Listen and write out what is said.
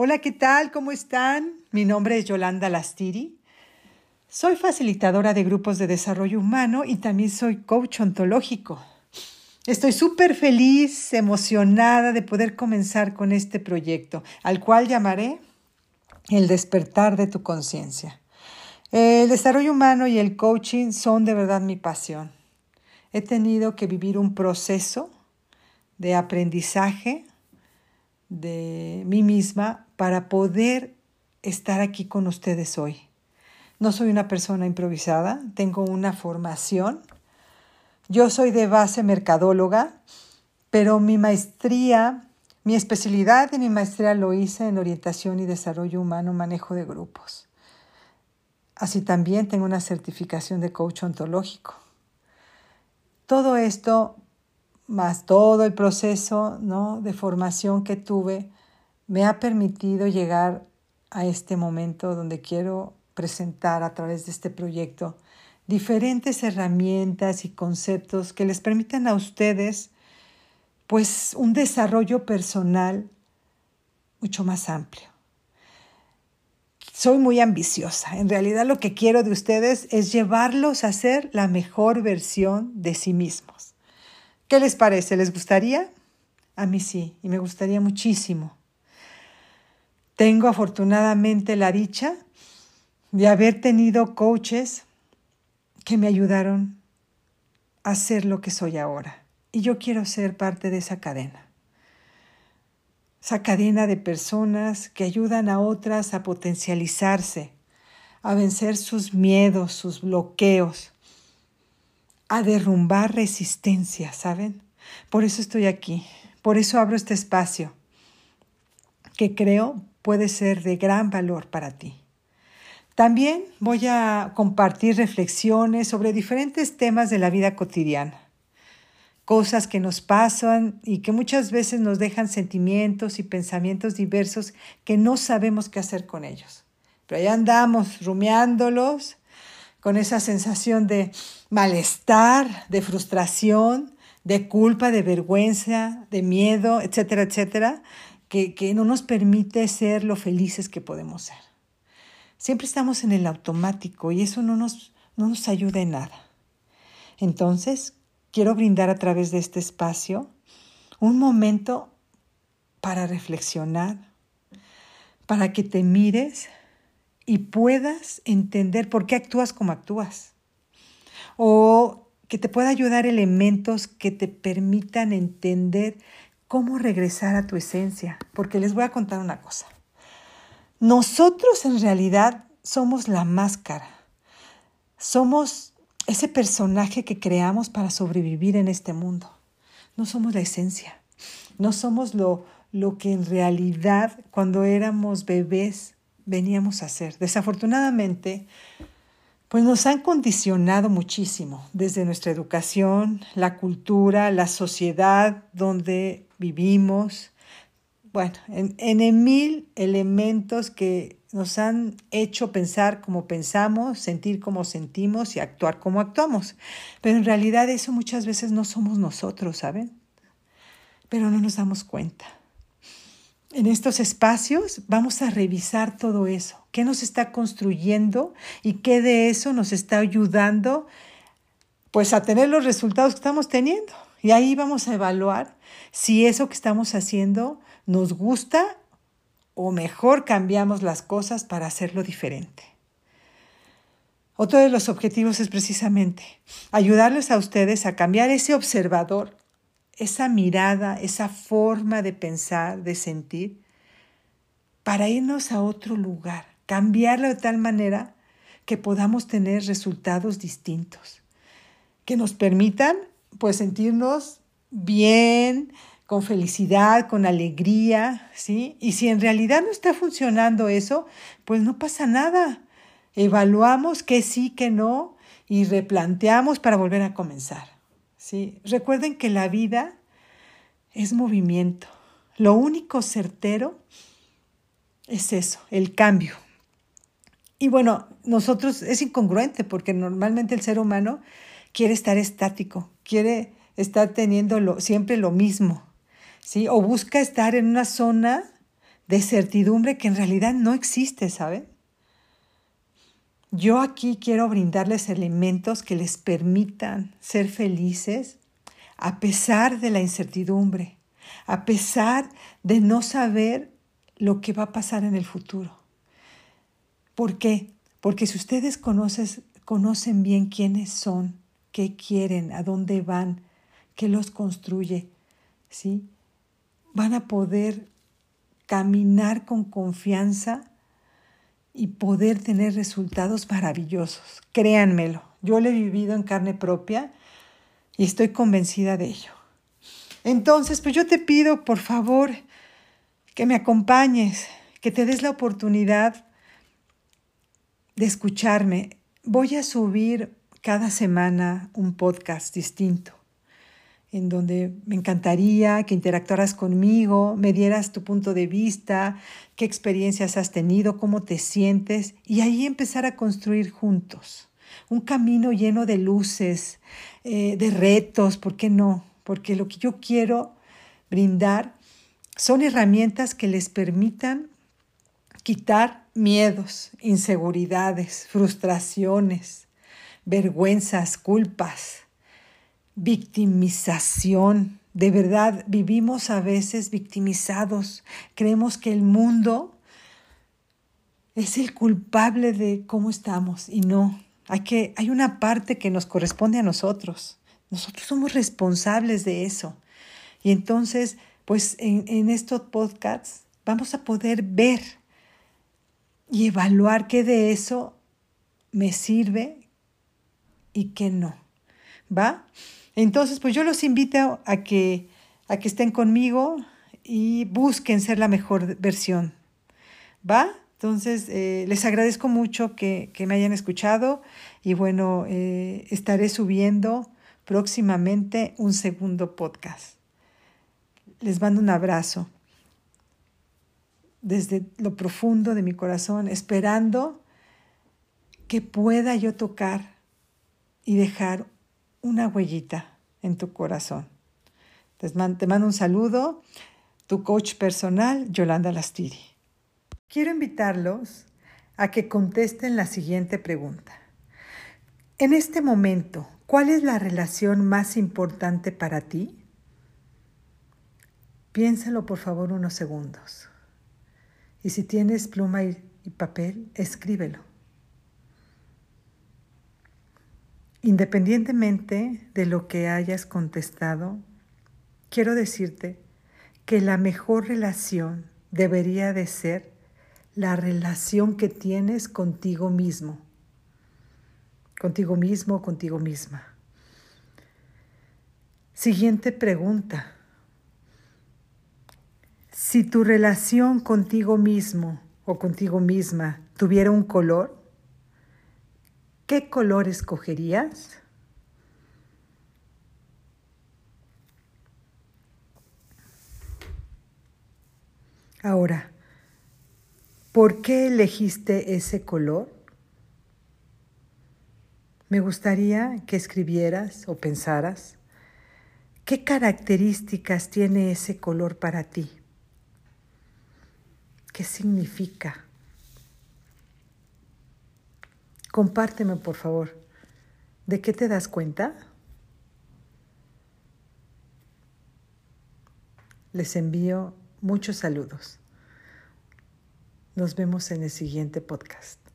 Hola, ¿qué tal? ¿Cómo están? Mi nombre es Yolanda Lastiri. Soy facilitadora de grupos de desarrollo humano y también soy coach ontológico. Estoy súper feliz, emocionada de poder comenzar con este proyecto, al cual llamaré El despertar de tu conciencia. El desarrollo humano y el coaching son de verdad mi pasión. He tenido que vivir un proceso de aprendizaje de mí misma para poder estar aquí con ustedes hoy. No soy una persona improvisada, tengo una formación. Yo soy de base mercadóloga, pero mi maestría, mi especialidad de mi maestría lo hice en orientación y desarrollo humano, manejo de grupos. Así también tengo una certificación de coach ontológico. Todo esto más todo el proceso ¿no? de formación que tuve, me ha permitido llegar a este momento donde quiero presentar a través de este proyecto diferentes herramientas y conceptos que les permitan a ustedes pues un desarrollo personal mucho más amplio. Soy muy ambiciosa. En realidad lo que quiero de ustedes es llevarlos a ser la mejor versión de sí mismos. ¿Qué les parece? ¿Les gustaría? A mí sí, y me gustaría muchísimo. Tengo afortunadamente la dicha de haber tenido coaches que me ayudaron a ser lo que soy ahora. Y yo quiero ser parte de esa cadena. Esa cadena de personas que ayudan a otras a potencializarse, a vencer sus miedos, sus bloqueos, a derrumbar resistencia, ¿saben? Por eso estoy aquí, por eso abro este espacio que creo puede ser de gran valor para ti. También voy a compartir reflexiones sobre diferentes temas de la vida cotidiana, cosas que nos pasan y que muchas veces nos dejan sentimientos y pensamientos diversos que no sabemos qué hacer con ellos. Pero ahí andamos rumiándolos con esa sensación de malestar, de frustración, de culpa, de vergüenza, de miedo, etcétera, etcétera, que, que no nos permite ser lo felices que podemos ser. Siempre estamos en el automático y eso no nos, no nos ayuda en nada. Entonces, quiero brindar a través de este espacio un momento para reflexionar, para que te mires y puedas entender por qué actúas como actúas. O que te pueda ayudar elementos que te permitan entender cómo regresar a tu esencia. Porque les voy a contar una cosa. Nosotros en realidad somos la máscara. Somos ese personaje que creamos para sobrevivir en este mundo. No somos la esencia. No somos lo, lo que en realidad cuando éramos bebés veníamos a hacer. Desafortunadamente, pues nos han condicionado muchísimo desde nuestra educación, la cultura, la sociedad donde vivimos, bueno, en, en mil elementos que nos han hecho pensar como pensamos, sentir como sentimos y actuar como actuamos. Pero en realidad eso muchas veces no somos nosotros, ¿saben? Pero no nos damos cuenta en estos espacios vamos a revisar todo eso, qué nos está construyendo y qué de eso nos está ayudando pues a tener los resultados que estamos teniendo. Y ahí vamos a evaluar si eso que estamos haciendo nos gusta o mejor cambiamos las cosas para hacerlo diferente. Otro de los objetivos es precisamente ayudarles a ustedes a cambiar ese observador esa mirada, esa forma de pensar, de sentir, para irnos a otro lugar, cambiarlo de tal manera que podamos tener resultados distintos, que nos permitan pues sentirnos bien, con felicidad, con alegría, ¿sí? Y si en realidad no está funcionando eso, pues no pasa nada. Evaluamos qué sí, qué no y replanteamos para volver a comenzar. ¿sí? Recuerden que la vida es movimiento. Lo único certero es eso, el cambio. Y bueno, nosotros es incongruente porque normalmente el ser humano quiere estar estático, quiere estar teniendo siempre lo mismo, ¿sí? O busca estar en una zona de certidumbre que en realidad no existe, ¿saben? Yo aquí quiero brindarles elementos que les permitan ser felices a pesar de la incertidumbre, a pesar de no saber lo que va a pasar en el futuro. ¿Por qué? Porque si ustedes conocen bien quiénes son, qué quieren, a dónde van, qué los construye, ¿sí? Van a poder caminar con confianza y poder tener resultados maravillosos. Créanmelo, yo lo he vivido en carne propia y estoy convencida de ello. Entonces, pues yo te pido, por favor, que me acompañes, que te des la oportunidad de escucharme. Voy a subir cada semana un podcast distinto en donde me encantaría que interactuaras conmigo, me dieras tu punto de vista, qué experiencias has tenido, cómo te sientes, y ahí empezar a construir juntos un camino lleno de luces, eh, de retos, ¿por qué no? Porque lo que yo quiero brindar son herramientas que les permitan quitar miedos, inseguridades, frustraciones, vergüenzas, culpas victimización. De verdad, vivimos a veces victimizados. Creemos que el mundo es el culpable de cómo estamos y no. Hay, que, hay una parte que nos corresponde a nosotros. Nosotros somos responsables de eso. Y entonces, pues en, en estos podcasts vamos a poder ver y evaluar qué de eso me sirve y qué no. ¿Va? Entonces, pues yo los invito a que, a que estén conmigo y busquen ser la mejor versión. ¿Va? Entonces, eh, les agradezco mucho que, me hayan escuchado y bueno, eh, estaré subiendo próximamente un segundo podcast. Les mando un abrazo desde lo profundo de mi corazón, esperando que pueda yo tocar y dejar una huellita en tu corazón. Te mando un saludo, tu coach personal, Yolanda Lastiri. Quiero invitarlos a que contesten la siguiente pregunta. En este momento, ¿cuál es la relación más importante para ti? Piénsalo por favor unos segundos. Y si tienes pluma y papel, escríbelo. Independientemente de lo que hayas contestado, quiero decirte que la mejor relación debería de ser la relación que tienes contigo mismo, contigo mismo, contigo misma. Siguiente pregunta. Si tu relación contigo mismo o contigo misma tuviera un color, ¿qué color escogerías? Ahora, ¿por qué elegiste ese color? Me gustaría que escribieras o pensaras qué características tiene ese color para ti. ¿Qué significa? Compárteme, por favor. ¿De qué te das cuenta? Les envío muchos saludos. Nos vemos en el siguiente podcast.